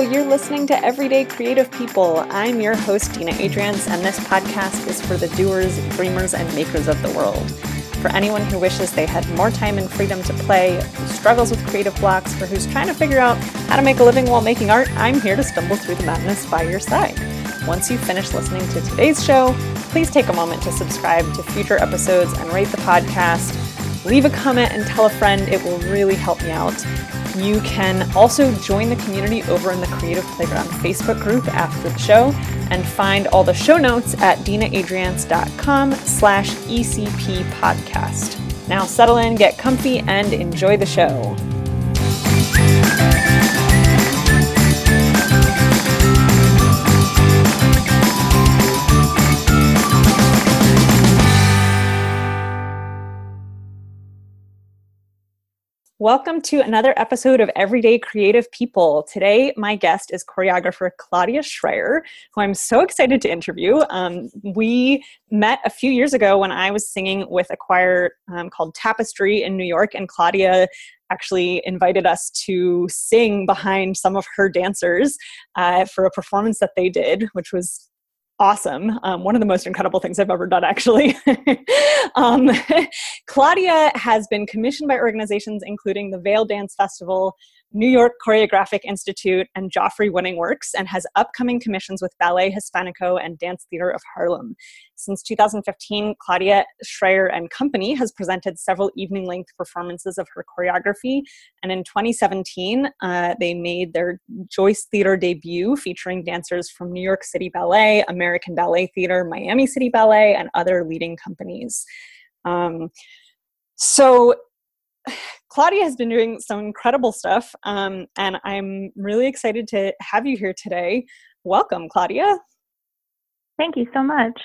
You're listening to Everyday Creative People. I'm your host, Dina Adriance, and this podcast is for the doers, dreamers, and makers of the world. For anyone who wishes they had more time and freedom to play, who struggles with creative blocks, or who's trying to figure out how to make a living while making art, I'm here to stumble through the madness by your side. Once you finish listening to today's show, please take a moment to subscribe to future episodes and rate the podcast. Leave a comment and tell a friend, it will really help me out. You can also join the community over in the Creative Playground Facebook group after the show and find all the show notes at dinaadriance.com slash ECP podcast. Now settle in, get comfy, and enjoy the show. Welcome to another episode of Everyday Creative People. Today, my guest is choreographer Claudia Schreier, who I'm so excited to interview. Um, we met a few years ago when I was singing with a choir um, called Tapestry in New York, and Claudia actually invited us to sing behind some of her dancers uh, for a performance that they did, which was awesome. Um, one of the most incredible things I've ever done, actually. um, Claudia has been commissioned by organizations including the Vail Dance Festival, New York Choreographic Institute, and Joffrey Winning Works, and has upcoming commissions with Ballet Hispanico and Dance Theater of Harlem. Since 2015, Claudia Schreier and Company has presented several evening length performances of her choreography, and in 2017, uh, they made their Joyce Theater debut featuring dancers from New York City Ballet, American Ballet Theater, Miami City Ballet, and other leading companies. Um, so Claudia has been doing some incredible stuff, um, and I'm really excited to have you here today. Welcome, Claudia. Thank you so much.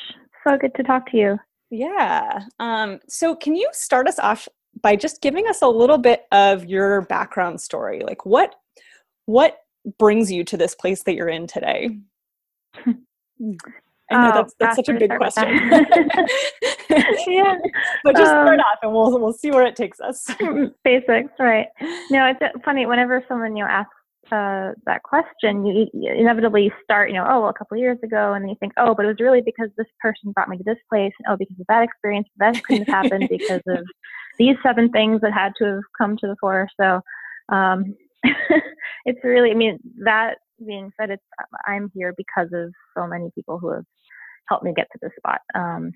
So good to talk to you. Yeah. Um, so, can you start us off by just giving us a little bit of your background story? Like, what what brings you to this place that you're in today? I know oh, that's that's such a big question. yeah, but just um, start off, and we'll we'll see where it takes us. basics, right? No, it's uh, funny. Whenever someone you know asks uh, that question, you, you, inevitably start, you know, oh, well, a couple of years ago, and then you think, oh, but it was really because this person brought me to this place, and oh, because of that experience, that couldn't have happened because of these seven things that had to have come to the fore. So, um, it's really, I mean, that being said, it's I'm here because of so many people who have helped me get to this spot. Um,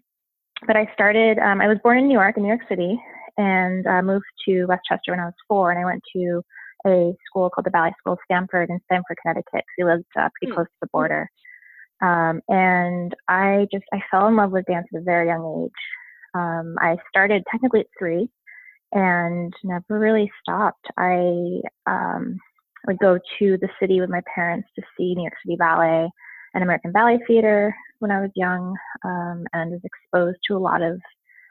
but I started, um, I was born in New York, in New York City, and uh, moved to Westchester when I was four, and I went to a school called the Ballet School of Stamford in Stamford, Connecticut. So We lived uh, pretty mm. close to the border. Um, and I just, I fell in love with dance at a very young age. Um, I started technically at three and never really stopped. I um, would go to the city with my parents to see New York City Ballet and American Ballet Theater when I was young, um, and was exposed to a lot of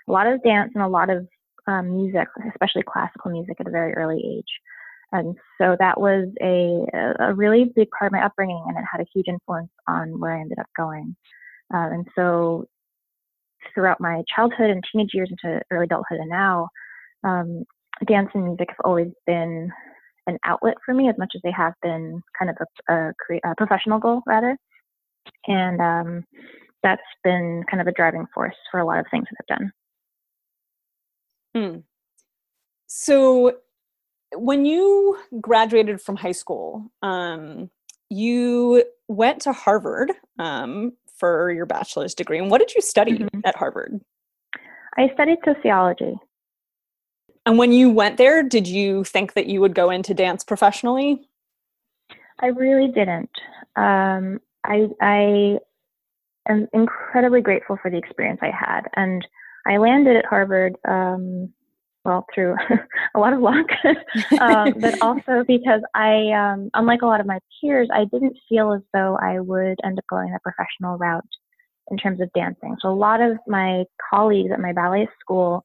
a lot of dance and a lot of um, music, especially classical music, at a very early age. And so that was a a really big part of my upbringing, and it had a huge influence on where I ended up going. Uh, and so throughout my childhood and teenage years into early adulthood and now, um, dance and music have always been an outlet for me as much as they have been kind of a, a, a professional goal rather and um, that's been kind of a driving force for a lot of things that I've done. Hmm. So, when you graduated from high school, um, you went to Harvard um, for your bachelor's degree. And what did you study mm-hmm. at Harvard? I studied sociology. And when you went there, did you think that you would go into dance professionally? I really didn't. Um, I I am incredibly grateful for the experience I had, and I landed at Harvard. Um, well, through a lot of luck, um, but also because I, um, unlike a lot of my peers, I didn't feel as though I would end up going a professional route in terms of dancing. So a lot of my colleagues at my ballet school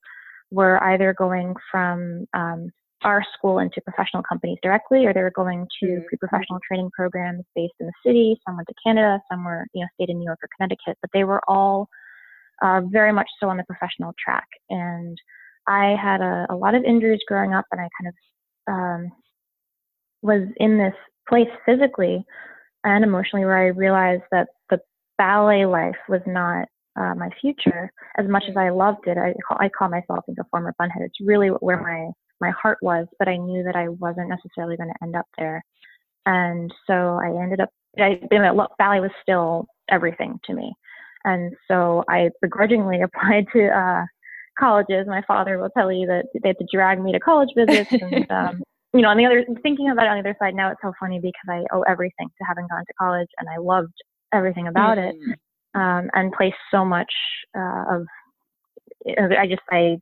were either going from um, our school into professional companies directly, or they were going to mm-hmm. pre-professional training programs based in the city. Some went to Canada, some were, you know, stayed in New York or Connecticut, but they were all uh, very much so on the professional track. And I had a, a lot of injuries growing up, and I kind of um, was in this place physically and emotionally where I realized that the ballet life was not uh, my future. As much as I loved it, I call, I call myself a former bunhead. It's really where my my heart was, but I knew that I wasn't necessarily going to end up there. And so I ended up. I, ballet was still everything to me, and so I begrudgingly applied to uh, colleges. My father will tell you that they had to drag me to college visits, and um, you know, on the other thinking about it on the other side now, it's so funny because I owe everything to having gone to college, and I loved everything about mm. it, um, and place so much uh, of. I just I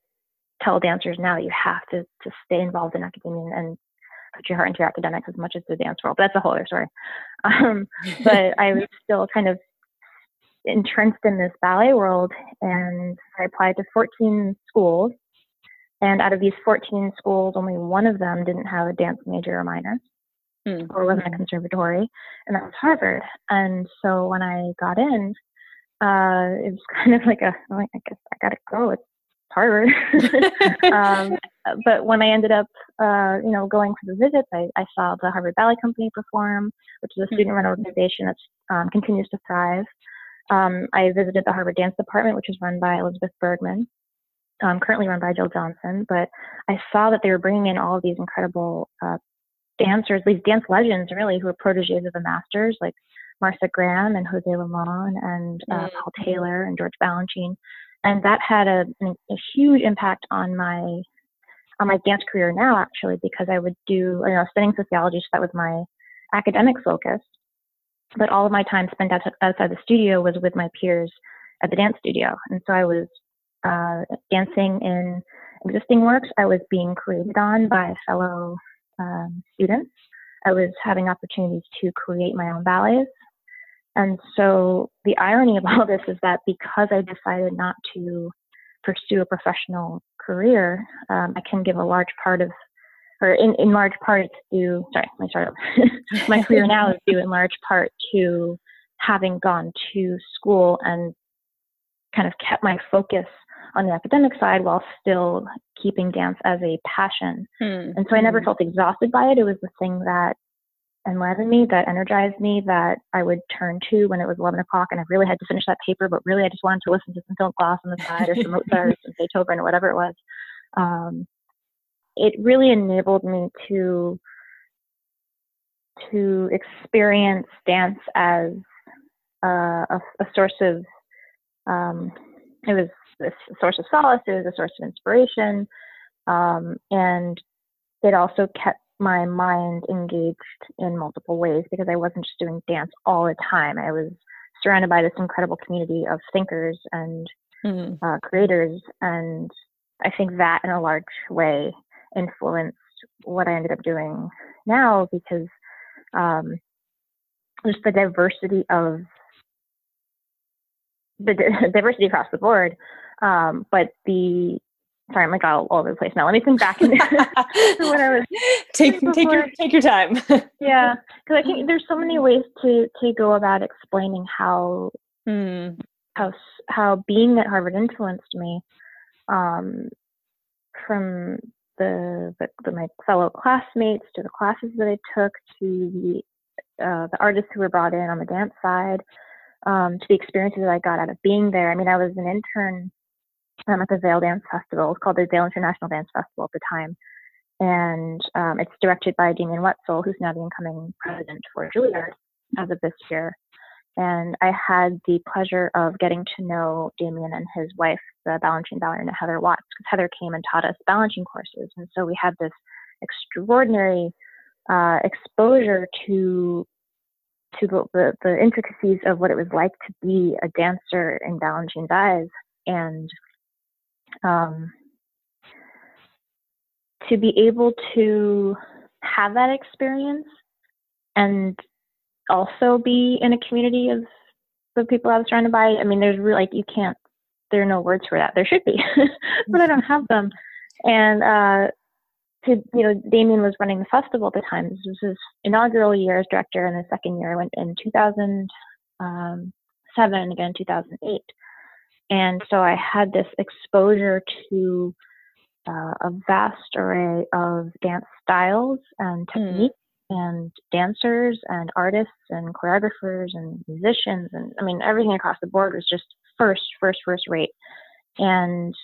tell dancers now you have to to stay involved in academia and put your heart into your academics as much as the dance world. But that's a whole other story. Um, but I was still kind of entrenched in this ballet world, and I applied to 14 schools. And out of these 14 schools, only one of them didn't have a dance major or minor, mm. or wasn't a hmm. conservatory, and that was Harvard. And so when I got in, uh, it was kind of like a, like, I guess I gotta go. It's Harvard. um, but when I ended up, uh, you know, going for the visits, I, I, saw the Harvard Ballet Company perform, which is a student-run organization that um, continues to thrive. Um, I visited the Harvard Dance Department, which is run by Elizabeth Bergmann, um, currently run by Jill Johnson. But I saw that they were bringing in all of these incredible uh, dancers, these dance legends, really, who are proteges of the masters, like Martha Graham and Jose Limon and uh, Paul mm-hmm. Taylor and George Balanchine. And that had a, a huge impact on my on my dance career now, actually, because I would do, you know, studying sociology, so that was my academic focus but all of my time spent outside the studio was with my peers at the dance studio. And so I was uh, dancing in existing works. I was being created on by fellow um, students. I was having opportunities to create my own ballets. And so the irony of all this is that because I decided not to pursue a professional career, um, I can give a large part of or in, in large part it's due, sorry, my startup, my career now is due in large part to having gone to school and kind of kept my focus on the academic side while still keeping dance as a passion. Hmm. And so I never hmm. felt exhausted by it. It was the thing that enlivened me, that energized me, that I would turn to when it was 11 o'clock and I really had to finish that paper, but really I just wanted to listen to some film class on the side or some Mozart or some Beethoven or whatever it was. Um, it really enabled me to to experience dance as uh, a, a, source of um, it was a source of solace it was a source of inspiration um, and it also kept my mind engaged in multiple ways because i wasn't just doing dance all the time i was surrounded by this incredible community of thinkers and mm-hmm. uh, creators and i think that in a large way influenced what I ended up doing now because um, just the diversity of the diversity across the board, um, but the sorry, I'm like all, all over the place now. Let me think back into what I was. Take take your take your time. yeah, because I think there's so many ways to to go about explaining how hmm. how how being at Harvard influenced me. Um, from the, the, the, my fellow classmates, to the classes that I took, to the uh, the artists who were brought in on the dance side, um, to the experiences that I got out of being there. I mean, I was an intern um, at the Vail Dance Festival. It was called the Vail International Dance Festival at the time, and um, it's directed by Damian Woetzel, who's now the incoming president for Juilliard as of this year. And I had the pleasure of getting to know Damian and his wife, the Balanchine ballerina Heather Watts, because Heather came and taught us Balanchine courses. And so we had this extraordinary uh, exposure to to the, the, the, intricacies of what it was like to be a dancer in Balanchine's eyes and um, to be able to have that experience and also be in a community of the people I was surrounded by. I mean, there's really like you can't. There are no words for that. There should be, but I don't have them. And uh, to you know, Damian was running the festival at the time. This was his inaugural year as director, and the second year I went in 2007 um, again 2008. And so I had this exposure to uh, a vast array of dance styles and hmm. techniques and dancers and artists and choreographers and musicians and I mean everything across the board was just first, first, first rate. And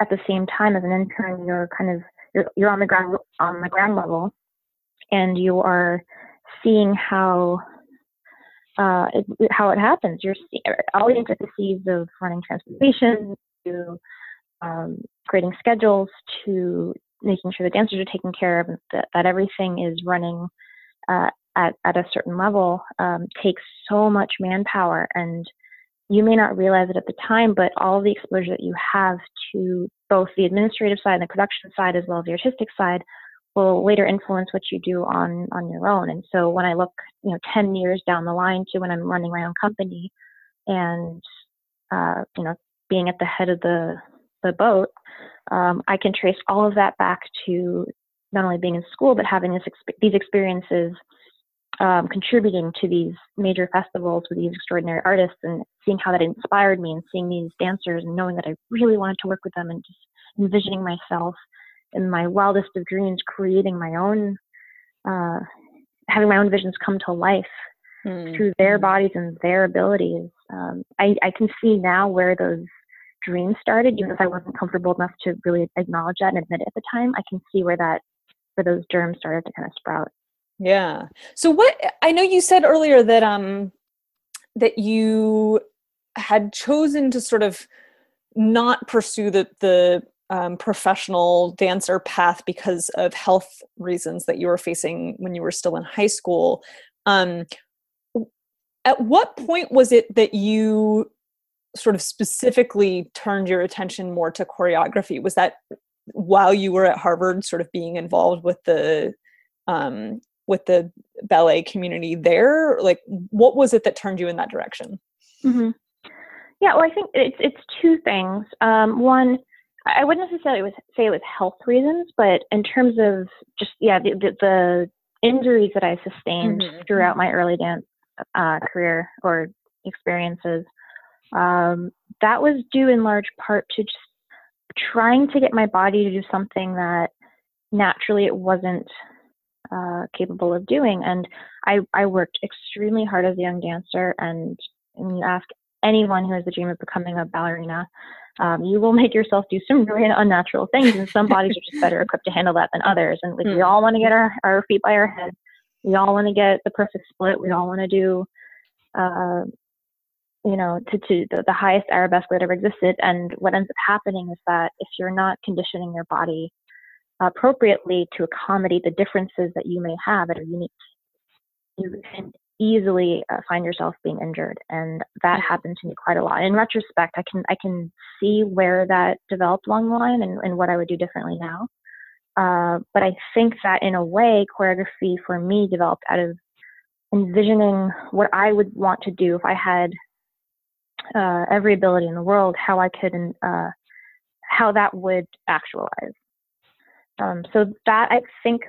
at the same time, as an intern, you're kind of you're, you're on the ground on the ground level, and you are seeing how uh, it, how it happens. You're seeing all the intricacies of running transportation to um, creating schedules to making sure the dancers are taken care of, that, that everything is running uh, at, at a certain level um, takes so much manpower. And you may not realize it at the time, but all the exposure that you have to both the administrative side and the production side, as well as the artistic side, will later influence what you do on on your own. And so when I look, you know, 10 years down the line to when I'm running my own company, and uh, you know, being at the head of the the boat, um, I can trace all of that back to not only being in school but having this exp- these experiences um, contributing to these major festivals with these extraordinary artists and seeing how that inspired me and seeing these dancers and knowing that I really wanted to work with them and just envisioning myself in my wildest of dreams creating my own uh, having my own visions come to life mm-hmm. through their bodies and their abilities um, I, I can see now where those dream started, even if I wasn't comfortable enough to really acknowledge that and admit it at the time, I can see where that where those germs started to kind of sprout. Yeah. So what I know you said earlier that um that you had chosen to sort of not pursue the the um, professional dancer path because of health reasons that you were facing when you were still in high school. Um, at what point was it that you sort of specifically turned your attention more to choreography? Was that while you were at Harvard, sort of being involved with the um, with the ballet community there? Like, what was it that turned you in that direction? Mm-hmm. Yeah, well, I think it's it's two things. Um, one, I wouldn't necessarily say it was health reasons, but in terms of just yeah, the, the, the injuries that I sustained mm-hmm. throughout mm-hmm. my early dance uh, career or experiences, um, that was due in large part to just trying to get my body to do something that naturally it wasn't uh, capable of doing. And I, I worked extremely hard as a young dancer. And when you ask anyone who has the dream of becoming a ballerina, um, you will make yourself do some really unnatural things. And some bodies are just better equipped to handle that than others. And like, mm. we all want to get our, our feet by our head. We all want to get the perfect split. We all want to do uh, you know, to, to the, the highest arabesque that ever existed. And what ends up happening is that if you're not conditioning your body appropriately to accommodate the differences that you may have that are unique, you can easily uh, find yourself being injured, and that happened to me quite a lot. In retrospect, I can I can see where that developed along the line and, and what I would do differently now. Uh, but I think that in a way, choreography for me developed out of envisioning what I would want to do if I had uh, every ability in the world, how I could, uh, how that would actualize. Um, so that I think,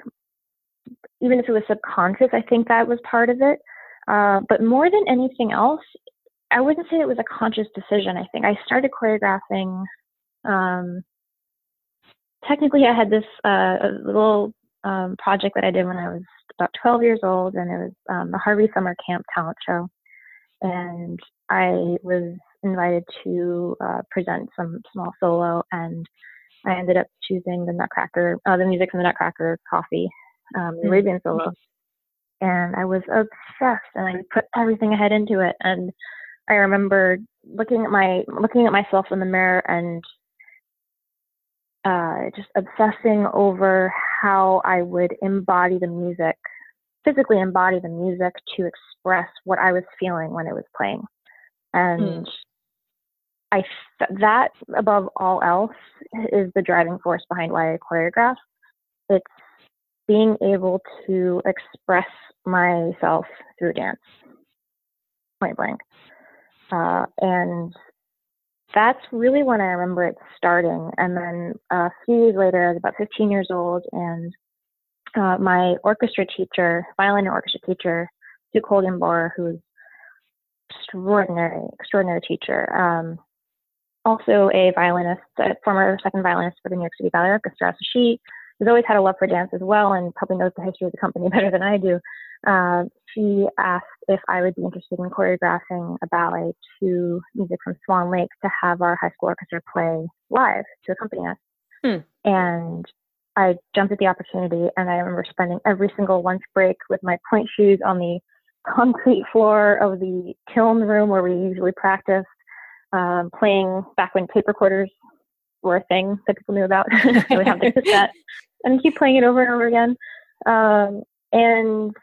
even if it was subconscious, I think that was part of it. Uh, but more than anything else, I wouldn't say it was a conscious decision. I think I started choreographing. Um, technically, I had this uh, little um, project that I did when I was about 12 years old, and it was um, the Harvey Summer Camp Talent Show and I was invited to uh, present some small solo, and I ended up choosing the Nutcracker, uh, the music from the Nutcracker Coffee, um, the mm-hmm. Arabian solo, and I was obsessed, and I put everything I had into it. And I remember looking at my looking at myself in the mirror and uh, just obsessing over how I would embody the music physically embody the music to express what I was feeling when it was playing. And mm. I that above all else is the driving force behind why I choreograph. It's being able to express myself through dance, point blank. Uh, and that's really when I remember it starting. And then a few years later, I was about 15 years old, and uh, my orchestra teacher, violin and orchestra teacher, Duke Holgenboer, who's extraordinary, extraordinary teacher. Um, also a violinist, a former second violinist for the New York City Ballet Orchestra. So she has always had a love for dance as well and probably knows the history of the company better than I do. Uh, she asked if I would be interested in choreographing a ballet to music from Swan Lake to have our high school orchestra play live to accompany us. Hmm. And I jumped at the opportunity, and I remember spending every single lunch break with my pointe shoes on the concrete floor of the kiln room where we usually practice, um, playing back when tape recorders were a thing that people knew about. so we have the cassette and keep playing it over and over again. Um, and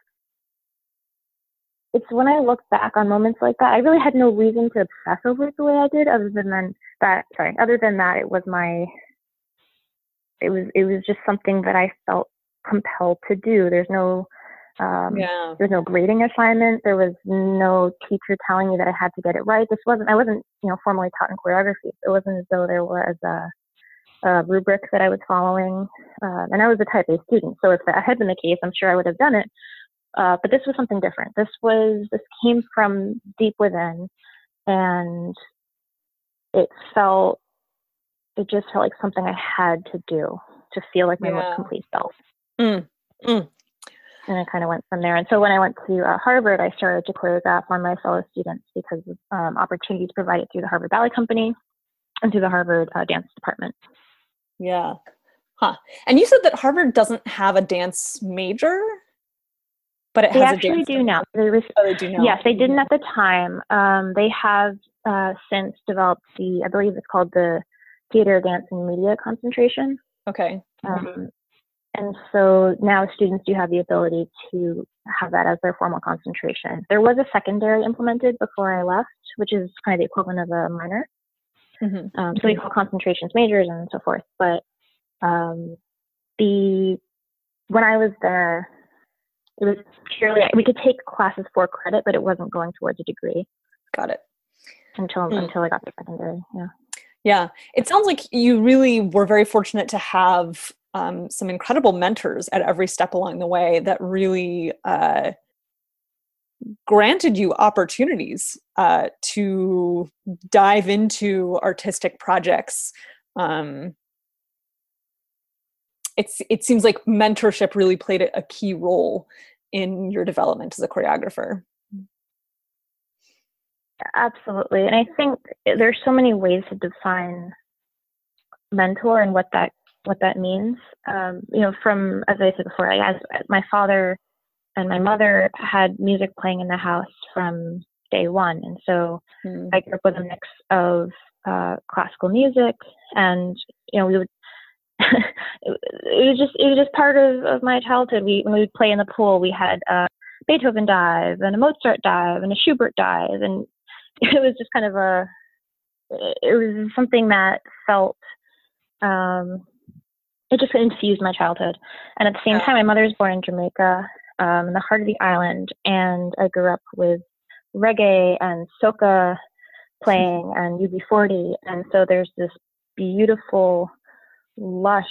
it's when I look back on moments like that, I really had no reason to obsess over it the way I did, other than that. Sorry, other than that, it was my. It was it was just something that I felt compelled to do. There's no um, yeah. There's no grading assignment. There was no teacher telling me that I had to get it right. This wasn't. I wasn't, you know, formally taught in choreography. It wasn't as though there was a, a rubric that I was following. Um, and I was a Type A student, so if that had been the case, I'm sure I would have done it. Uh, but this was something different. This was. This came from deep within, and it felt. It just felt like something I had to do to feel like my yeah. most complete self. Mm. Mm and I kind of went from there. And so when I went to uh, Harvard, I started to choreograph on my fellow students because of um, opportunities provided through the Harvard Ballet Company and through the Harvard uh, Dance Department. Yeah. Huh. And you said that Harvard doesn't have a dance major, but it they has actually a dance do now. They oh, they do now. Yes, they didn't at the time. Um, they have uh, since developed the, I believe it's called the Theater, Dance, and Media concentration. Okay. Um, and so now students do have the ability to have that as their formal concentration. There was a secondary implemented before I left, which is kind of the equivalent of a minor. Mm-hmm. Um, so we call concentrations majors and so forth. But um, the when I was there, it was purely we could take classes for credit, but it wasn't going towards a degree. Got it. Until mm. until I got to secondary, yeah. Yeah, it sounds like you really were very fortunate to have um, some incredible mentors at every step along the way that really uh, granted you opportunities uh, to dive into artistic projects. Um, it's it seems like mentorship really played a, key role in your development as a choreographer. Absolutely, and I think there's so many ways to define mentor and what that what that means. Um, you know, from as I said before, like, as my father and my mother had music playing in the house from day one, and so mm. I grew up with a mix of uh, classical music, and you know, we would. it, was just it was just part of, of my childhood. We when we would play in the pool, we had a Beethoven dive and a Mozart dive and a Schubert dive, and it was just kind of a it was something that felt um, it just infused my childhood. And at the same time, my mother was born in Jamaica, um, in the heart of the island, and I grew up with reggae and soca playing and UB40, and so there's this beautiful, lush,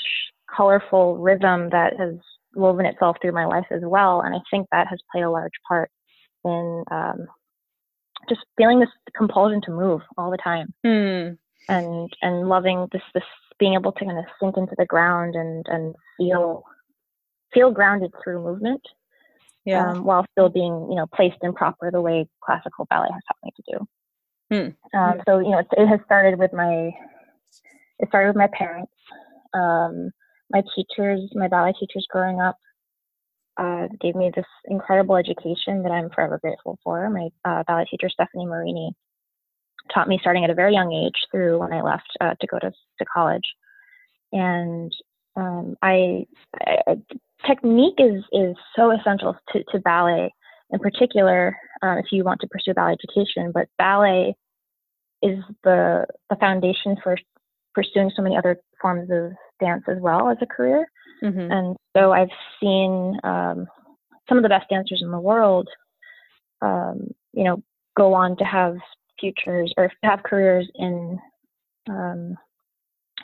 colorful rhythm that has woven itself through my life as well, and I think that has played a large part in um, just feeling this compulsion to move all the time. Mm. And and loving this this being able to kind of sink into the ground and and feel feel grounded through movement yeah. Um, while still being you know placed in proper the way classical ballet has taught me to do hmm. um, so you know it, it, has started with my it started with my parents um, my teachers my ballet teachers growing up uh, gave me this incredible education that i'm forever grateful for my uh, ballet teacher stephanie marini taught me starting at a very young age through when I left uh, to go to, to college. And um, I, I, technique is is so essential to, to ballet in particular um, if you want to pursue ballet education. But ballet is the the foundation for pursuing so many other forms of dance as well as a career. Mm-hmm. And so I've seen um, some of the best dancers in the world, um, you know, go on to have futures or have careers in um,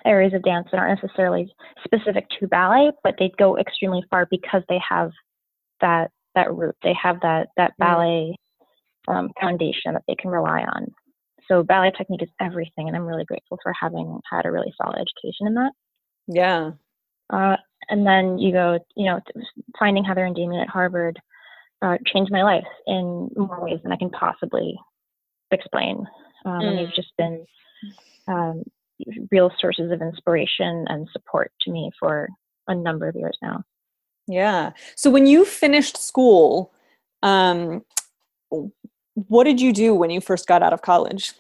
areas of dance that aren't necessarily specific to ballet, but they go extremely far because they have that that root. They have that that mm. ballet um, foundation that they can rely on. So ballet technique is everything, and I'm really grateful for having had a really solid education in that. Yeah. Uh, and then you go, you know, finding Heather and Damian at Harvard uh, changed my life in more ways than I can possibly explain. Um, mm. And they've mm. just been um, real sources of inspiration and support to me for a number of years now. Yeah. So when you finished school, um, what did you do when you first got out of college?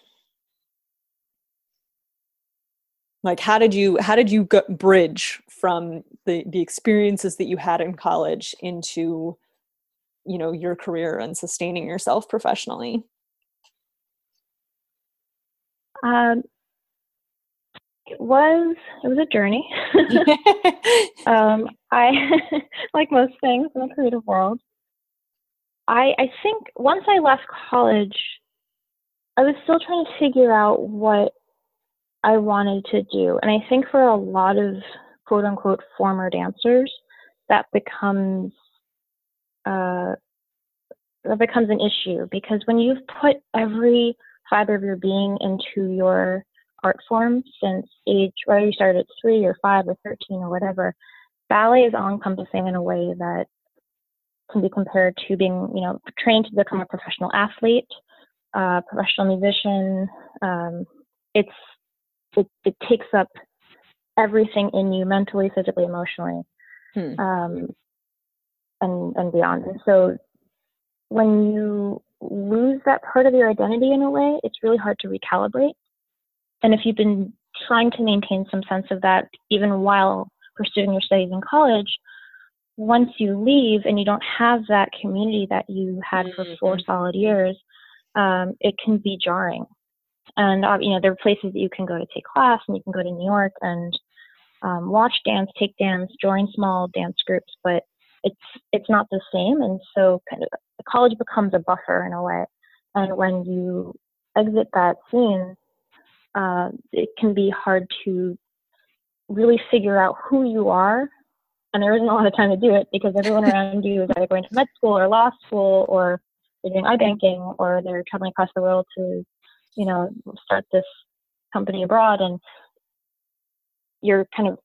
Like, how did you how did you bridge from the the experiences that you had in college into, you know, your career and sustaining yourself professionally? Um, it was it was a journey. um, I like most things in the creative world. I I think once I left college, I was still trying to figure out what I wanted to do, and I think for a lot of quote unquote former dancers, that becomes uh, that becomes an issue because when you've put every fiber of your being into your art form since age, whether you started at three or five or 13 or whatever, ballet is all encompassing in a way that can be compared to being, you know, trained to become a professional athlete, uh, professional musician. Um, it's it, it takes up everything in you mentally, physically, emotionally, hmm. um, and and beyond. And so when you lose that part of your identity in a way, it's really hard to recalibrate. And if you've been trying to maintain some sense of that even while pursuing your studies in college, once you leave and you don't have that community that you had for four mm-hmm. solid years, um, it can be jarring. And uh, you know there are places that you can go to take class, and you can go to New York and um, watch dance, take dance, join small dance groups, but it's it's not the same. And so kind of college becomes a buffer in a way. And when you exit that scene, uh, it can be hard to really figure out who you are. And there isn't a lot of time to do it because everyone around you is either going to med school or law school or they're doing iBanking or they're traveling across the world to, you know, start this company abroad. And you're kind of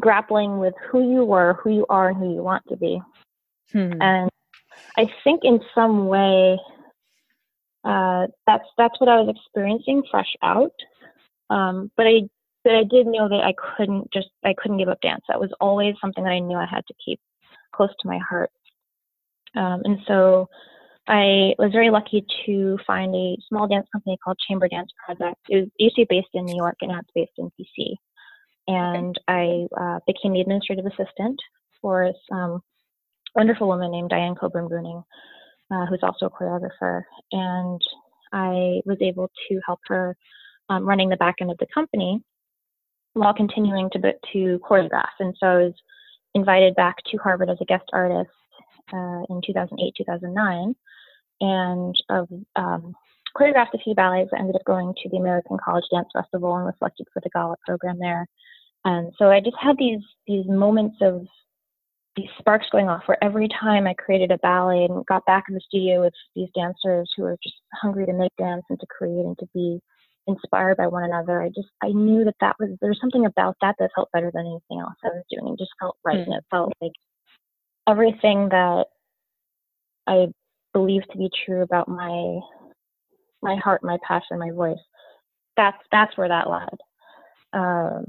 grappling with who you were, who you are, and who you want to be. Hmm. And I think in some way, uh, that's that's what I was experiencing fresh out. Um, but I but I did know that I couldn't just I couldn't give up dance. That was always something that I knew I had to keep close to my heart. Um, and so I was very lucky to find a small dance company called Chamber Dance Project. It was used to be based in New York and now it's based in DC. And I uh, became the administrative assistant for some wonderful woman named Diane Coburn Bruning, uh, who's also a choreographer. And I was able to help her um, running the back end of the company while continuing to to choreograph. And so I was invited back to Harvard as a guest artist uh, in 2008, 2009, and um, choreographed a few ballets. I ended up going to the American College Dance Festival and was selected for the gala program there. And so I just had these these moments of these sparks going off where every time I created a ballet and got back in the studio with these dancers who were just hungry to make dance and to create and to be inspired by one another. I just I knew that that was there's something about that that felt better than anything else I was doing. It just felt right, mm-hmm. and it felt like everything that I believe to be true about my my heart, my passion, my voice. That's that's where that led, um,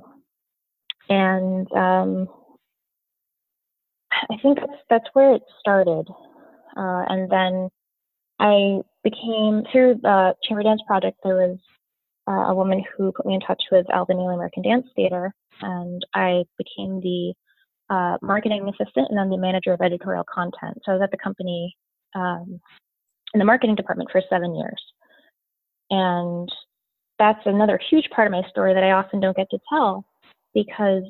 and um, I think that's that's where it started, uh, and then I became through the Chamber Dance Project. There was uh, a woman who put me in touch with Alvin Ailey American Dance Theater, and I became the uh, marketing assistant and then the manager of editorial content. So I was at the company um, in the marketing department for seven years. And that's another huge part of my story that I often don't get to tell because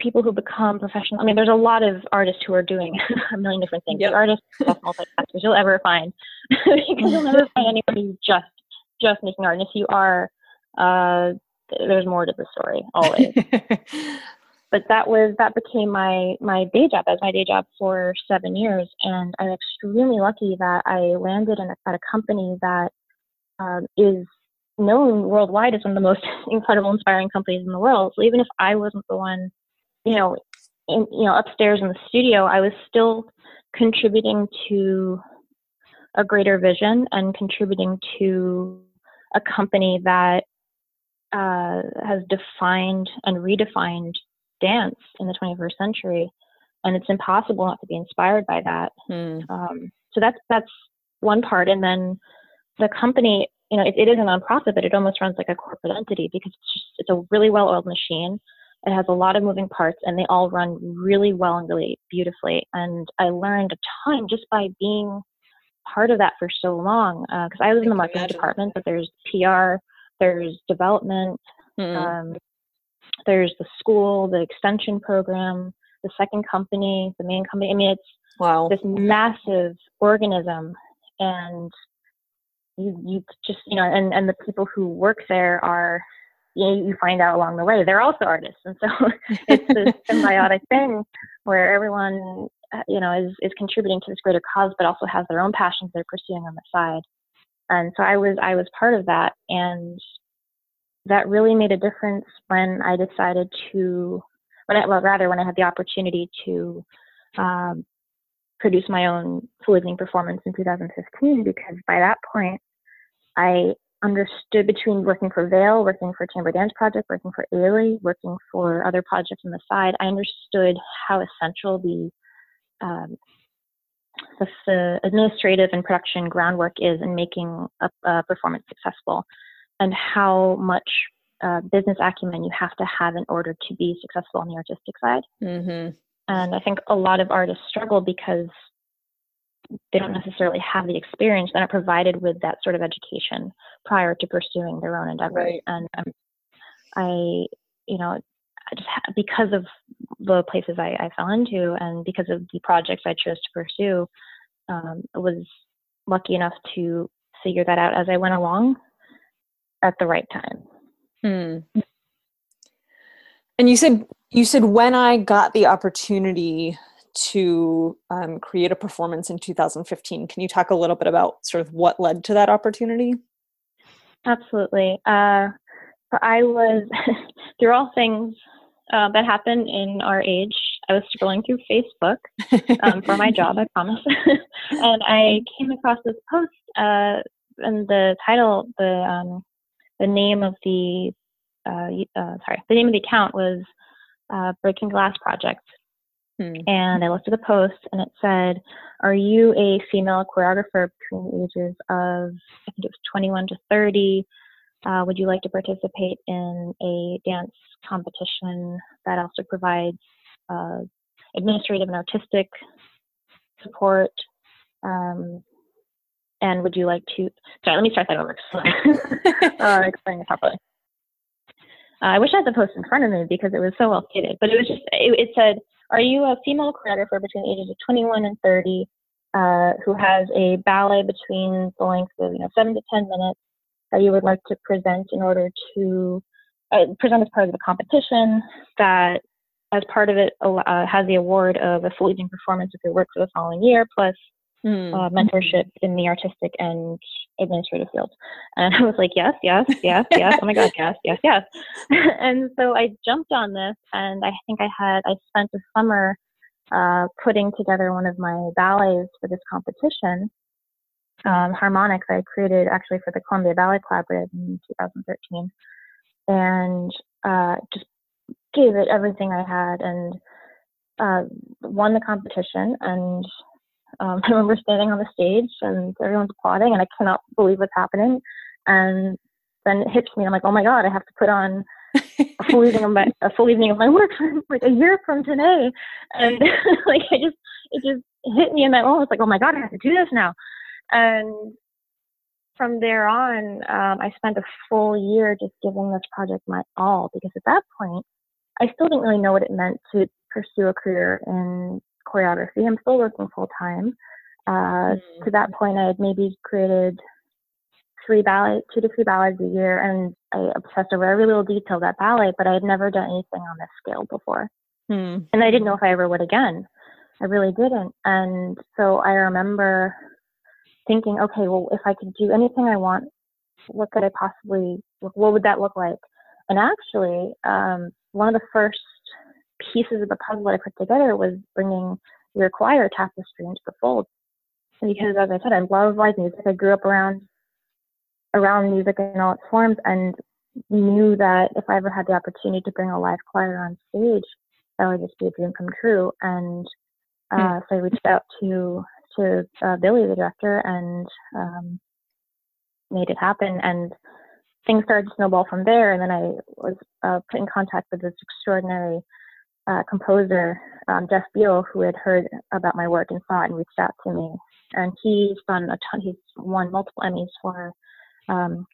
people who become professional, I mean, there's a lot of artists who are doing a million different things. Yep. artists, multiplexers you'll ever find because you'll never find anybody who's just just making art. And if you are, uh, there's more to the story always. but that was that became my my day job as my day job for seven years, and I'm extremely lucky that I landed in a, at a company that um, is known worldwide as one of the most incredible, inspiring companies in the world. So even if I wasn't the one, you know, in, you know, upstairs in the studio, I was still contributing to a greater vision and contributing to a company that uh, has defined and redefined dance in the 21st century, and it's impossible not to be inspired by that. Mm. Um, so that's that's one part, and then the company, you know, it, it is a nonprofit, but it almost runs like a corporate entity because it's just it's a really well-oiled machine. It has a lot of moving parts, and they all run really well and really beautifully. And I learned a ton just by being part of that for so long because uh, I was in the marketing department, but there's PR, there's development, mm-hmm. um, there's the school, the extension program, the second company, the main company. I mean, it's wow. this massive organism, and you you just you know, and and the people who work there are. You, you find out along the way. They're also artists, and so it's this symbiotic thing where everyone uh, you know is is contributing to this greater cause but also has their own passions they're pursuing on the side. And so i was i was part of that. And that really made a difference when i decided to when I, well rather when i had the opportunity to um, produce my own full evening performance in 2015 because by that point i understood between working for Vail, working for Chamber Dance Project, working for Ailey, working for other projects on the side, I understood how essential the um, the, the, administrative and production groundwork is in making a, a performance successful, and how much uh, business acumen you have to have in order to be successful on the artistic side. Mm-hmm. And I think a lot of artists struggle because they don't necessarily have the experience that are provided with that sort of education prior to pursuing their own endeavors. Right. And um, I, you know, just because of the places I, I, fell into and because of the projects I chose to pursue, um, I was lucky enough to figure that out as I went along at the right time. Hmm. And you said you said when I got the opportunity to um, create a performance in 2015. Can you talk a little bit about sort of what led to that opportunity? Absolutely. Uh, I was through all things uh, that happened in our age. I was scrolling through Facebook um, for my job, I promise, and I came across this post, uh, and the title, the um, the name of the uh, uh sorry, the name of the account was uh, Breaking Glass Project. Hmm. And I looked at the post, and it said, "Are you a female choreographer between the ages of I think it was 21 to 30?" Uh, would you like to participate in a dance competition that also provides uh, administrative and artistic support? Um, and would you like to? Sorry, let me start that over. uh, explain it properly. Uh, I wish I had the post in front of me because it was so well stated. But it was just it, it said, "Are you a female choreographer between ages of 21 and 30 uh, who has a ballet between the length of you know seven to 10 minutes?" that you would like to present in order to uh, present as part of the competition that as part of it uh, has the award of a full evening performance of your work for the following year plus mm. uh, mentorship in the artistic and administrative fields and i was like yes yes yes yes oh my god yes yes yes and so i jumped on this and i think i had i spent a summer uh, putting together one of my ballets for this competition um, harmonics I created actually for the Columbia Ballet Collaborative in 2013, and uh, just gave it everything I had and uh, won the competition. And um, I remember standing on the stage and everyone's applauding, and I cannot believe what's happening. And then it hits me. I'm like, oh my god, I have to put on a full evening of my a full evening of my work like a year from today. And like I just it just hit me in that moment. It's like, oh my god, I have to do this now. And from there on, um, I spent a full year just giving this project my all because at that point, I still didn't really know what it meant to pursue a career in choreography. I'm still working full time. Uh, mm-hmm. To that point, I had maybe created three ballet, two to three ballets a year, and I obsessed over every little detail of that ballet. But I had never done anything on this scale before, mm-hmm. and I didn't know if I ever would again. I really didn't. And so I remember thinking, okay, well, if I could do anything I want, what could I possibly, what would that look like? And actually, um, one of the first pieces of the puzzle that I put together was bringing your choir tapestry into the fold. Because as I said, I love live music. I grew up around around music in all its forms and knew that if I ever had the opportunity to bring a live choir on stage, that would just be a dream come true. And uh, mm. so I reached out to to uh, Billy, the director, and um, made it happen. And things started to snowball from there. And then I was uh, put in contact with this extraordinary uh, composer, um, Jeff Beal, who had heard about my work and saw it and reached out to me. And he's done a ton. He's won multiple Emmys for um,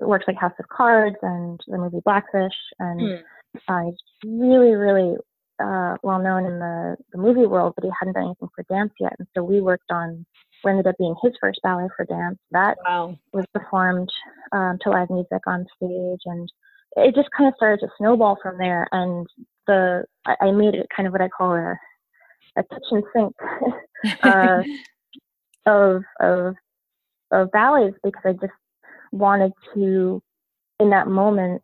works like House of Cards and the movie Blackfish, and mm. uh, he's really, really uh, well known in the, the movie world, but he hadn't done anything for dance yet. And so we worked on what ended up being his first ballet for dance. That wow. was performed um, to live music on stage, and it just kind of started to snowball from there. And the I, made it kind of what I call a a kitchen sink uh, of of of ballets because I just wanted to, in that moment,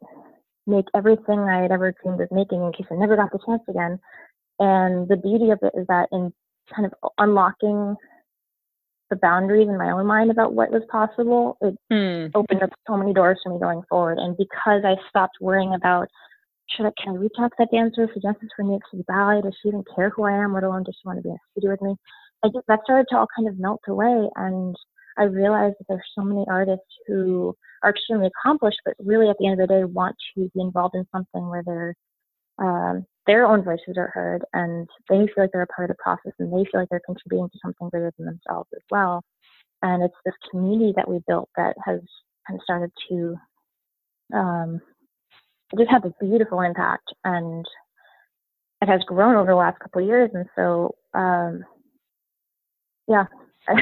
make everything I had ever dreamed of making in case I never got the chance again. And the beauty of it is that in kind of unlocking the boundaries in my own mind about what was possible, it mm. opened up so many doors for me going forward. And because I stopped worrying about should I can I reach out to that dancer who dances for York City Ballet? Does she even care who I am, let alone does she want to be in a studio with me? I think that started to all kind of melt away and I realized that there's so many artists who are extremely accomplished, but really at the end of the day want to be involved in something where their um, their own voices are heard and they feel like they're a part of the process and they feel like they're contributing to something greater than themselves as well. And it's this community that we built that has kind of started to um, just had this beautiful impact and it has grown over the last couple of years. And so, um, yeah, I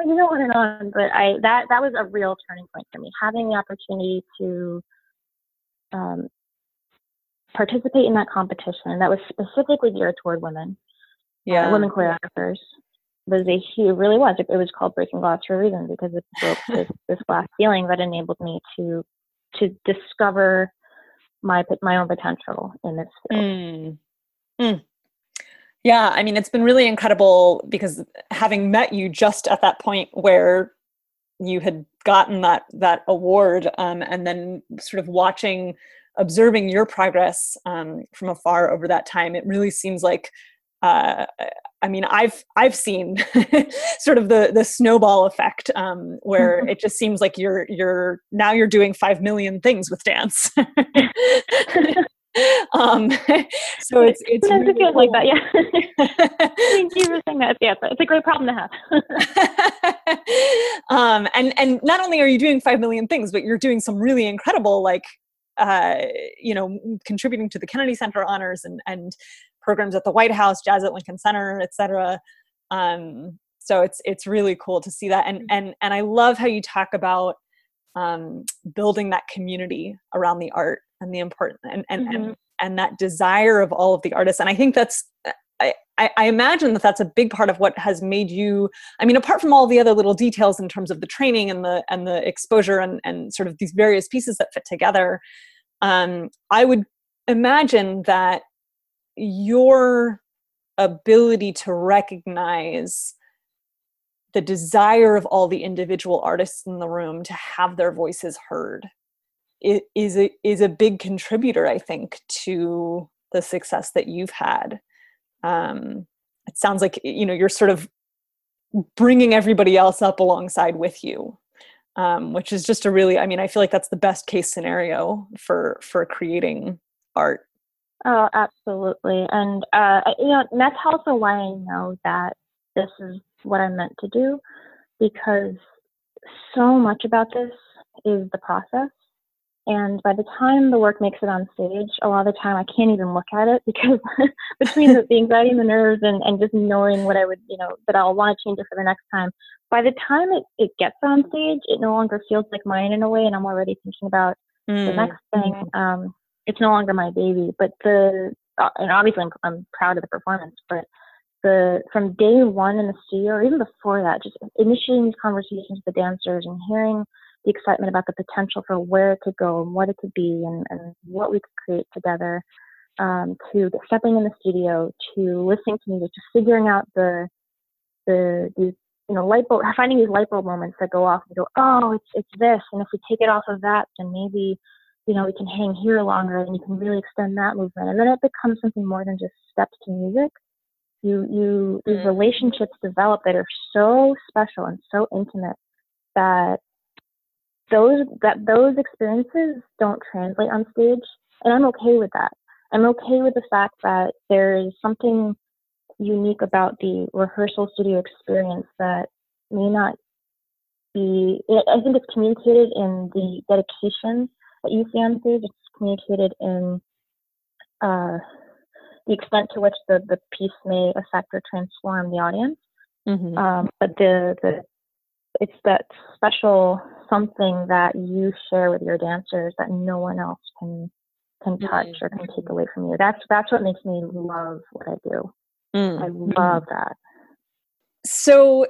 can go on and on, but I that that was a real turning point for me. Having the opportunity to um, participate in that competition that was specifically geared toward women, uh, yeah, uh, women choreographers, was a huge. Really was. It, it, was called Breaking Glass for a reason because it broke this, this glass ceiling that enabled me to to discover my my own potential in this field. Mm. Mm. Yeah, I mean, it's been really incredible because having met you just at that point where you had gotten that that award, um, and then sort of watching, observing your progress um, from afar over that time, it really seems like. Uh, I mean, I've I've seen sort of the the snowball effect, um, where it just seems like you're you're now you're doing five million things with dance. um, so it's it's really it feels cool. like that, yeah. I Thank you for saying that. Yeah, but it's a great problem to have. um, and and not only are you doing five million things, but you're doing some really incredible, like uh, you know, contributing to the Kennedy Center honors and and programs at the White House, Jazz at Lincoln Center, etc. Um, so it's it's really cool to see that, and mm-hmm. and and I love how you talk about um, building that community around the art and the important and and, mm-hmm. and and that desire of all of the artists and i think that's I, I, imagine that that's a big part of what has made you i mean apart from all the other little details in terms of the training and the and the exposure and, and sort of these various pieces that fit together um, i would imagine that your ability to recognize the desire of all the individual artists in the room to have their voices heard is a, is a big contributor, I think, to the success that you've had. Um, it sounds like you know you're sort of bringing everybody else up alongside with you, um, which is just a really. I mean, I feel like that's the best case scenario for for creating art. Oh, absolutely, and uh, you know that's also why I know that this is what I'm meant to do, because so much about this is the process and by the time the work makes it on stage, a lot of the time I can't even look at it because between the, the, anxiety and the nerves and, and just knowing what I would, you know, that I'll want to change it for the next time, by the time it, it gets on stage, it no longer feels like mine in a way. And I'm already thinking about mm. the next thing. Um, it's no longer my baby. But the, uh, and obviously I'm, I'm proud of the performance, but the from day one in the studio or even before that, just initiating these conversations with the dancers and hearing the excitement about the potential for where it could go and what it could be and, and what we could create together. um, to stepping in the studio to listening to music to figuring out the the these you know light bulb finding these light bulb moments that go off and go oh it's it's this and if we take it off of that then maybe you know we can hang here longer and you can really extend that movement. And then it becomes something more than just steps to music. You you these mm-hmm. relationships develop that are so special and so intimate that those that those experiences don't translate on stage. And i'm okay with that. I'm okay with the fact that there's something unique about the rehearsal studio experience that may not be i think it's communicated in the dedication that you see on stage it's communicated in uh, the extent to which the, the piece may affect or transform the audience. Mm-hmm. Um, but the, the it's that special something that you share with your dancers that no one else can can touch mm-hmm. or can take away from you. That's that's what makes me love what I do. Mm-hmm. I love that. So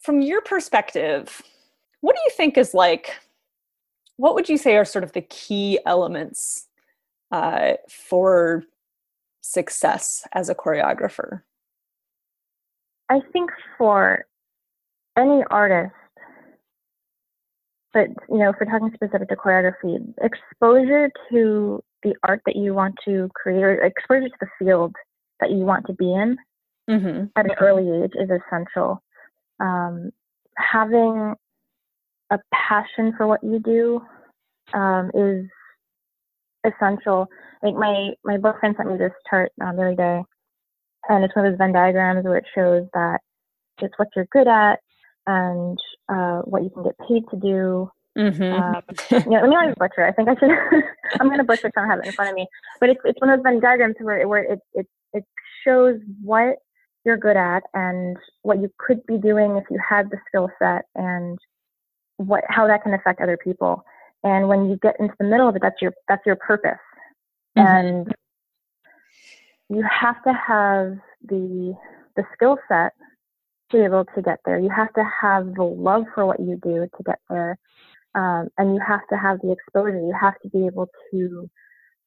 from your perspective, what do you think is like what would you say are sort of the key elements uh, for success as a choreographer? I think for any artist, but you know, if we're talking specific to choreography, exposure to the art that you want to create, or exposure to the field that you want to be in mm-hmm. at an early age is essential. Um, having a passion for what you do um, is essential. Like my my boyfriend sent me this chart um, the other day, and it's one of those Venn diagrams where it shows that it's what you're good at and uh, what you can get paid to do. Mm-hmm. Um, yeah, let me not butcher. I think I should. I'm going to butcher. I don't have it in front of me. But it's it's one of those Venn diagrams where where it it it shows what you're good at and what you could be doing if you had the skill set and what how that can affect other people. And when you get into the middle of it, that's your that's your purpose. Mm-hmm. And you have to have the the skill set to be able to get there. You have to have the love for what you do to get there. Um, and you have to have the exposure. You have to be able to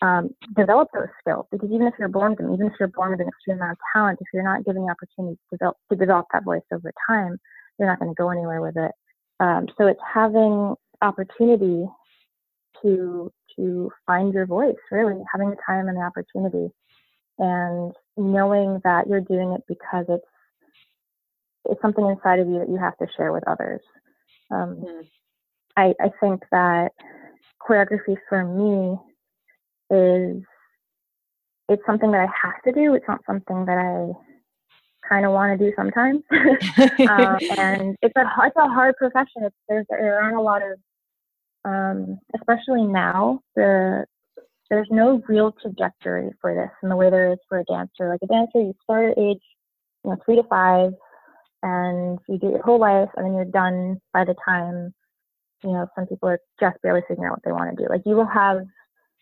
um, develop those skills because even if you're born with them, even if you're born with an extreme amount of talent, if you're not given the opportunity to develop, to develop that voice over time, you're not going to go anywhere with it. Um, so it's having opportunity to to find your voice really having the time and the opportunity and knowing that you're doing it because it's it's something inside of you that you have to share with others um, mm-hmm. I, I think that choreography for me is it's something that I have to do. It's not something that I kind of want to do sometimes. um, and it's a it's a hard profession. It's, there's there aren't a lot of um, especially now, the there's no real trajectory for this in the way there is for a dancer. Like a dancer, you start at age, you know, three to five, and you do your whole life, and then you're done by the time, you know, some people are just barely figuring out what they want to do. Like you will have,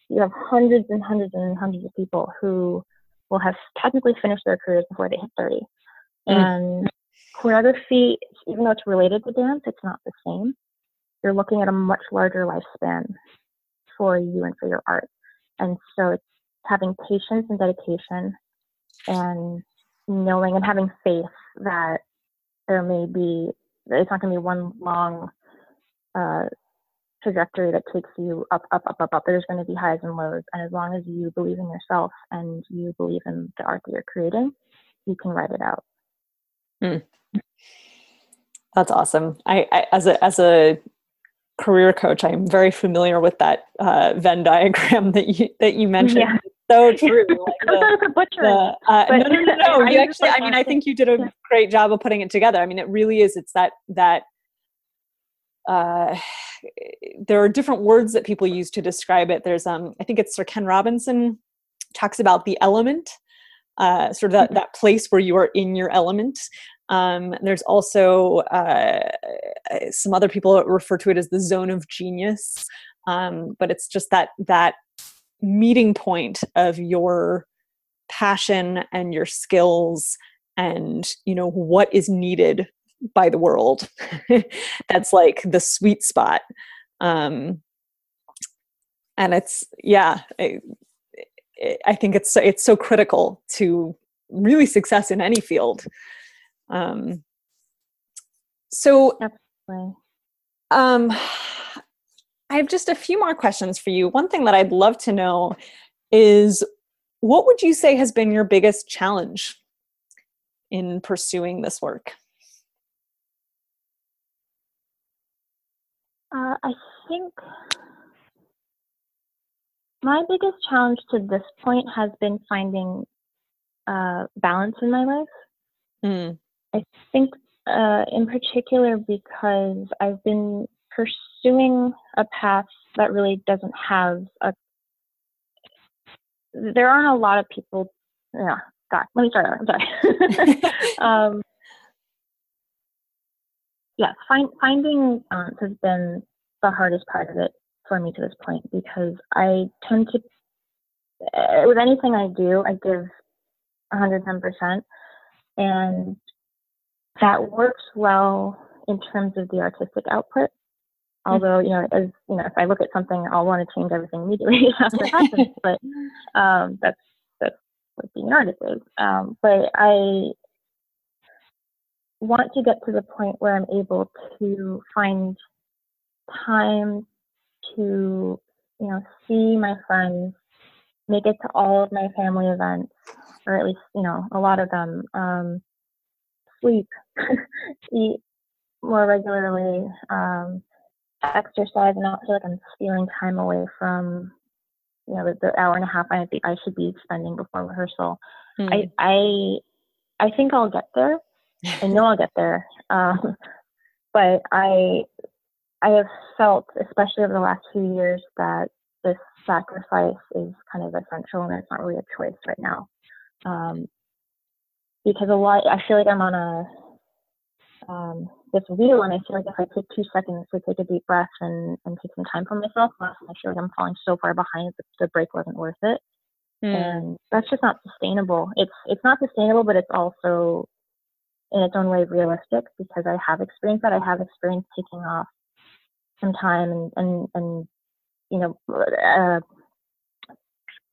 you have hundreds and hundreds and hundreds of people who will have technically finished their careers before they hit 30. And choreography, even though it's related to dance, it's not the same you're looking at a much larger lifespan for you and for your art. And so it's having patience and dedication and knowing and having faith that there may be, it's not going to be one long uh, trajectory that takes you up, up, up, up, up. There's going to be highs and lows. And as long as you believe in yourself and you believe in the art that you're creating, you can write it out. Hmm. That's awesome. I, I, as a as a career coach, I'm very familiar with that uh, Venn diagram that you that you mentioned. Yeah. So true. Like. The, uh, no, no, no, no. You actually, I mean, I think you did a great job of putting it together. I mean, it really is. It's that that. Uh, there are different words that people use to describe it. There's, um, I think it's Sir Ken Robinson talks about the element, uh, sort of that, that place where you are in your element. Um, there's also uh, some other people refer to it as the zone of genius, um, but it's just that that meeting point of your passion and your skills and you know what is needed by the world. That's like the sweet spot. Um, and it's yeah. I think it's it's so critical to really success in any field. Um, so, um, I have just a few more questions for you. One thing that I'd love to know is what would you say has been your biggest challenge in pursuing this work? Uh, I think my biggest challenge to this point has been finding uh, balance in my life. Mm. I think, uh, in particular, because I've been pursuing a path that really doesn't have a. There aren't a lot of people. Yeah, God, let me start over. I'm sorry. um, yeah, find, finding balance has been the hardest part of it for me to this point because I tend to, uh, with anything I do, I give 110%. And that works well in terms of the artistic output. Mm-hmm. Although, you know, as you know, if I look at something, I'll want to change everything immediately after it happens. But um, that's that's what being an artist is. Um, but I want to get to the point where I'm able to find time to, you know, see my friends, make it to all of my family events, or at least, you know, a lot of them, um, sleep, eat more regularly, um, exercise, and not feel like I'm stealing time away from, you know, the, the hour and a half I think I should be spending before rehearsal. Mm. I, I, I think I'll get there. I know I'll get there. Um, but I I have felt, especially over the last few years, that this sacrifice is kind of essential and it's not really a choice right now. Um, because a lot, I feel like I'm on a, um, this wheel and I feel like if I take two seconds to take a deep breath and, and take some time for myself, I feel like I'm falling so far behind that the break wasn't worth it. Mm. And that's just not sustainable. It's, it's not sustainable, but it's also in its own way realistic because I have experienced that. I have experienced taking off some time and and, and you know uh,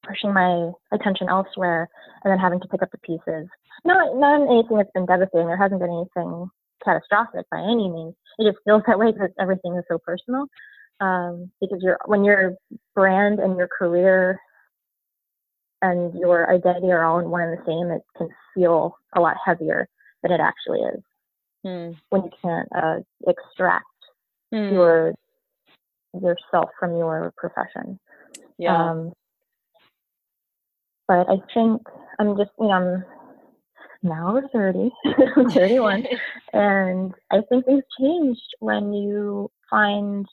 pushing my attention elsewhere and then having to pick up the pieces. Not not anything that's been devastating. There hasn't been anything catastrophic by any means. It just feels that way because everything is so personal. Um, because you're when your brand and your career and your identity are all in one and the same, it can feel a lot heavier than it actually is. Mm. When you can't uh, extract mm. your yourself from your profession. Yeah. Um, but I think I'm just, you know, I'm now 30, 31, and I think things changed when you find,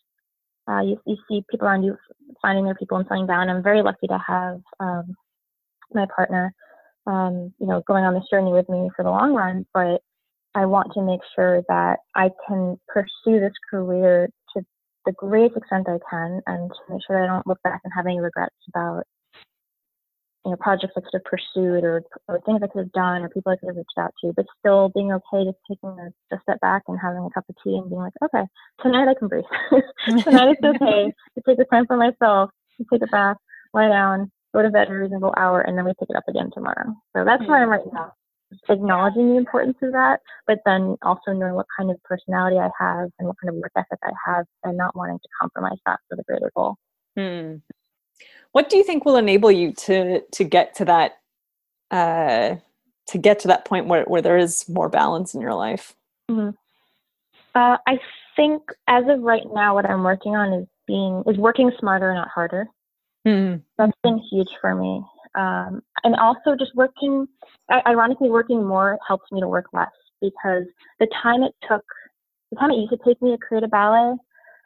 uh, you, you see people around you finding their people and settling down. I'm very lucky to have um, my partner, um, you know, going on this journey with me for the long run, but I want to make sure that I can pursue this career to the greatest extent I can and to make sure that I don't look back and have any regrets about you know projects I could have pursued or, or things I could have done or people I could have reached out to, but still being okay just taking a, a step back and having a cup of tea and being like, okay, tonight I can breathe. tonight it's okay to take the time for myself, to take a bath, lie down, go to bed a reasonable hour, and then we pick it up again tomorrow. So that's where hmm. I'm right now acknowledging the importance of that, but then also knowing what kind of personality I have and what kind of work ethic I have and not wanting to compromise that for the greater goal. Hmm. What do you think will enable you to to get to that uh, to get to that point where, where there is more balance in your life? Mm-hmm. Uh, I think as of right now, what I'm working on is being is working smarter, not harder. Mm-hmm. That's been huge for me. Um, and also just working, ironically, working more helps me to work less because the time it took, the time it used to take me to create a ballet,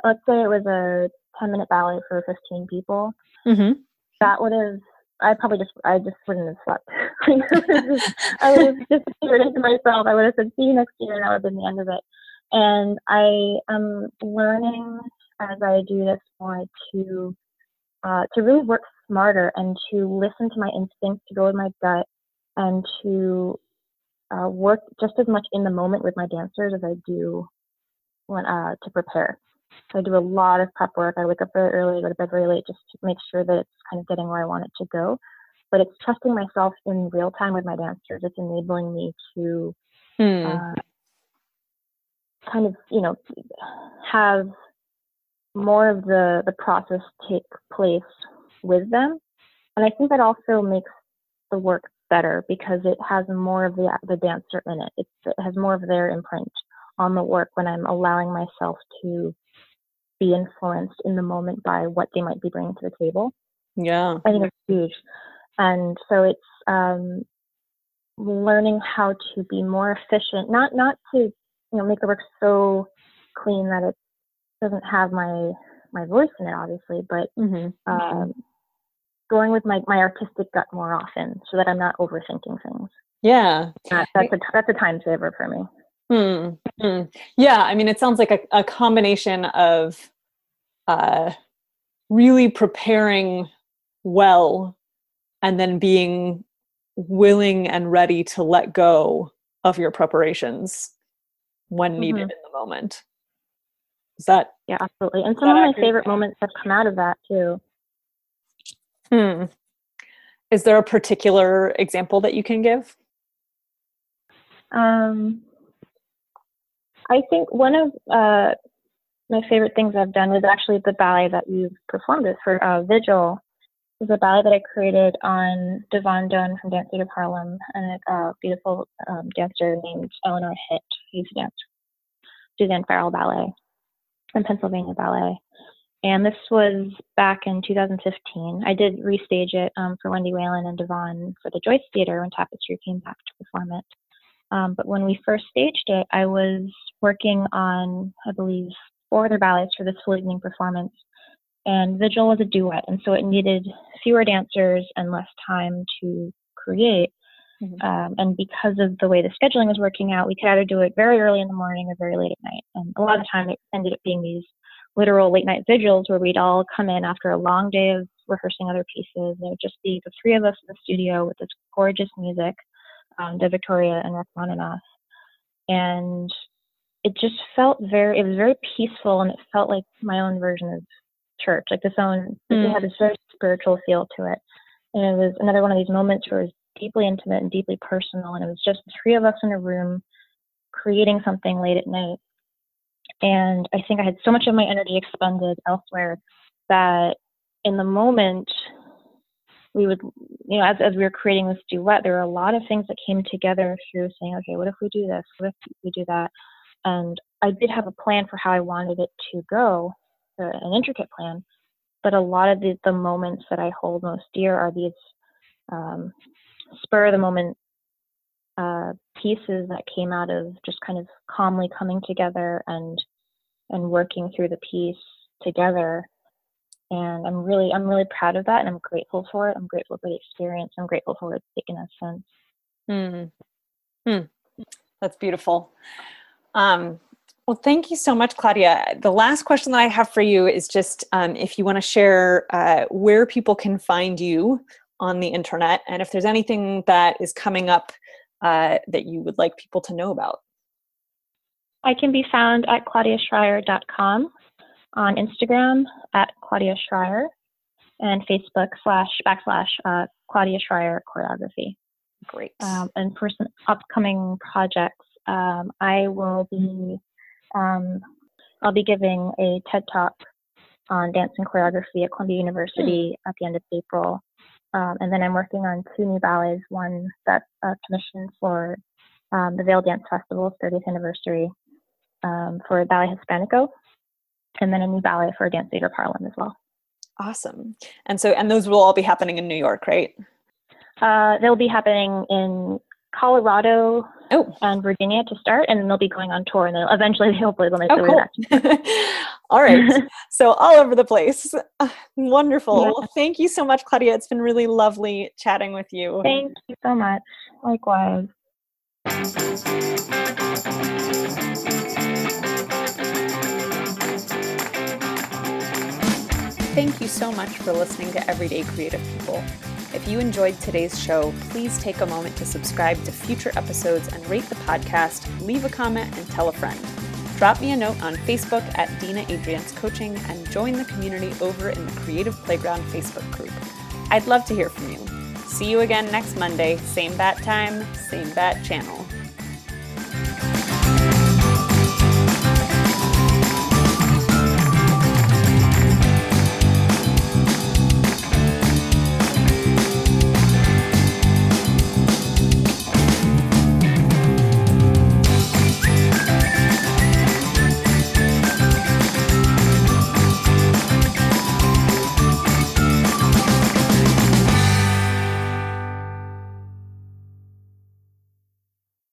let's say it was a 10 minute ballet for 15 people, mm-hmm. that would have, I probably just, I just wouldn't have slept. I would have just figured into myself. I would have said, see you next year, and that would have been the end of it. And I am learning as I do this more to uh, to really work smarter and to listen to my instincts, to go with my gut, and to uh, work just as much in the moment with my dancers as I do when uh, to prepare. So I do a lot of prep work. I wake up very early, go to bed very late, just to make sure that it's kind of getting where I want it to go. but it's trusting myself in real time with my dancers. It's enabling me to Hmm. uh, kind of, you know, have more of the the process take place with them, and I think that also makes the work better because it has more of the the dancer in it. It's, it has more of their imprint on the work when I'm allowing myself to be influenced in the moment by what they might be bringing to the table. yeah. I think it's huge. And so it's um, learning how to be more efficient, not not to you know make the work so clean that it doesn't have my my voice in it, obviously, but hmm um, going with my my artistic gut more often, so that I'm not overthinking things. Yeah. That, that's a that's a time saver for me. Hmm. Hmm. Yeah, I mean, it sounds like a, a combination of uh, really preparing well and then being willing and ready to let go of your preparations when needed in the moment. Is that Yeah, absolutely. And some of my favorite moments have come out of that too. Hmm. Is there a particular example that you can give? Um, I think one of uh, my favorite things I've done was actually the ballet that you've performed with for uh, Vigil. It was a ballet that I created on Da'Von Doane from Dance Theatre of Harlem and a beautiful um, dancer named Eleanor Hitt, who used to dance Suzanne Farrell Ballet and Pennsylvania Ballet. And this was back in 2015. I did restage it um, for Wendy Whelan and Da'Von for the Joyce Theater when Tapestry came back to perform it. Um, but when we first staged it, I was working on, I believe, four other ballets for this full evening performance. And Vigil was a duet, and so it needed fewer dancers and less time to create. Mhm. Um, and because of the way the scheduling was working out, we could either do it very early in the morning or very late at night. And a lot of the time, it ended up being these literal late night vigils where we'd all come in after a long day of rehearsing other pieces. It would just be the three of us in the studio with this gorgeous music, um, De Victoria and Rachmaninoff. And it just felt very, it was very peaceful and it felt like my own version of church, like this own, Mm. it had this very spiritual feel to it. And it was another one of these moments where it was deeply intimate and deeply personal. And it was just the three of us in a room creating something late at night. And I think I had so much of my energy expended elsewhere that in the moment, we would, you know, as, as we were creating this duet, there were a lot of things that came together through saying, okay, what if we do this? What if we do that? And I did have a plan for how I wanted it to go, uh, an intricate plan. But a lot of the, the moments that I hold most dear are these um, spur of the moment uh, pieces that came out of just kind of calmly coming together and and working through the piece together. And I'm really I'm really proud of that, and I'm grateful for it. I'm grateful for the experience. I'm grateful for what it's taken us since. Hmm. Hmm. That's beautiful. Um, well, thank you so much, Claudia. The last question that I have for you is just um, if you want to share uh, where people can find you on the internet and if there's anything that is coming up uh, that you would like people to know about. I can be found at claudiaschreier.com, on Instagram at Claudia Schreier, and Facebook slash backslash uh, Claudia Schreier choreography. Great. Um, and for some upcoming projects, um, I will be um, I'll be giving a TED talk on dance and choreography at Columbia University at the end of April. Um, and then I'm working on two new ballets, one that's uh, commissioned for um, the Vail Dance Festival's 30th anniversary um, for Ballet Hispanico, and then a new ballet for Dance Theatre Harlem as well. awesome. And so, and those will all be happening in New York, right? Uh, they'll be happening in Colorado Oh, and Virginia to start, and then they'll be going on tour, and they'll eventually, hopefully, they'll make oh, their way back. all right. So all over the place. Ah, Wonderful. Yeah. Well, thank you so much, Claudia. It's been really lovely chatting with you. Thank you so much. Likewise. Thank you so much for listening to Everyday Creative People. If you enjoyed today's show, please take a moment to subscribe to future episodes and rate the podcast, leave a comment, and tell a friend. Drop me a note on Facebook at Dina Adriance Coaching and join the community over in the Creative Playground Facebook group. I'd love to hear from you. See you again next Monday, same bat time, same bat channel.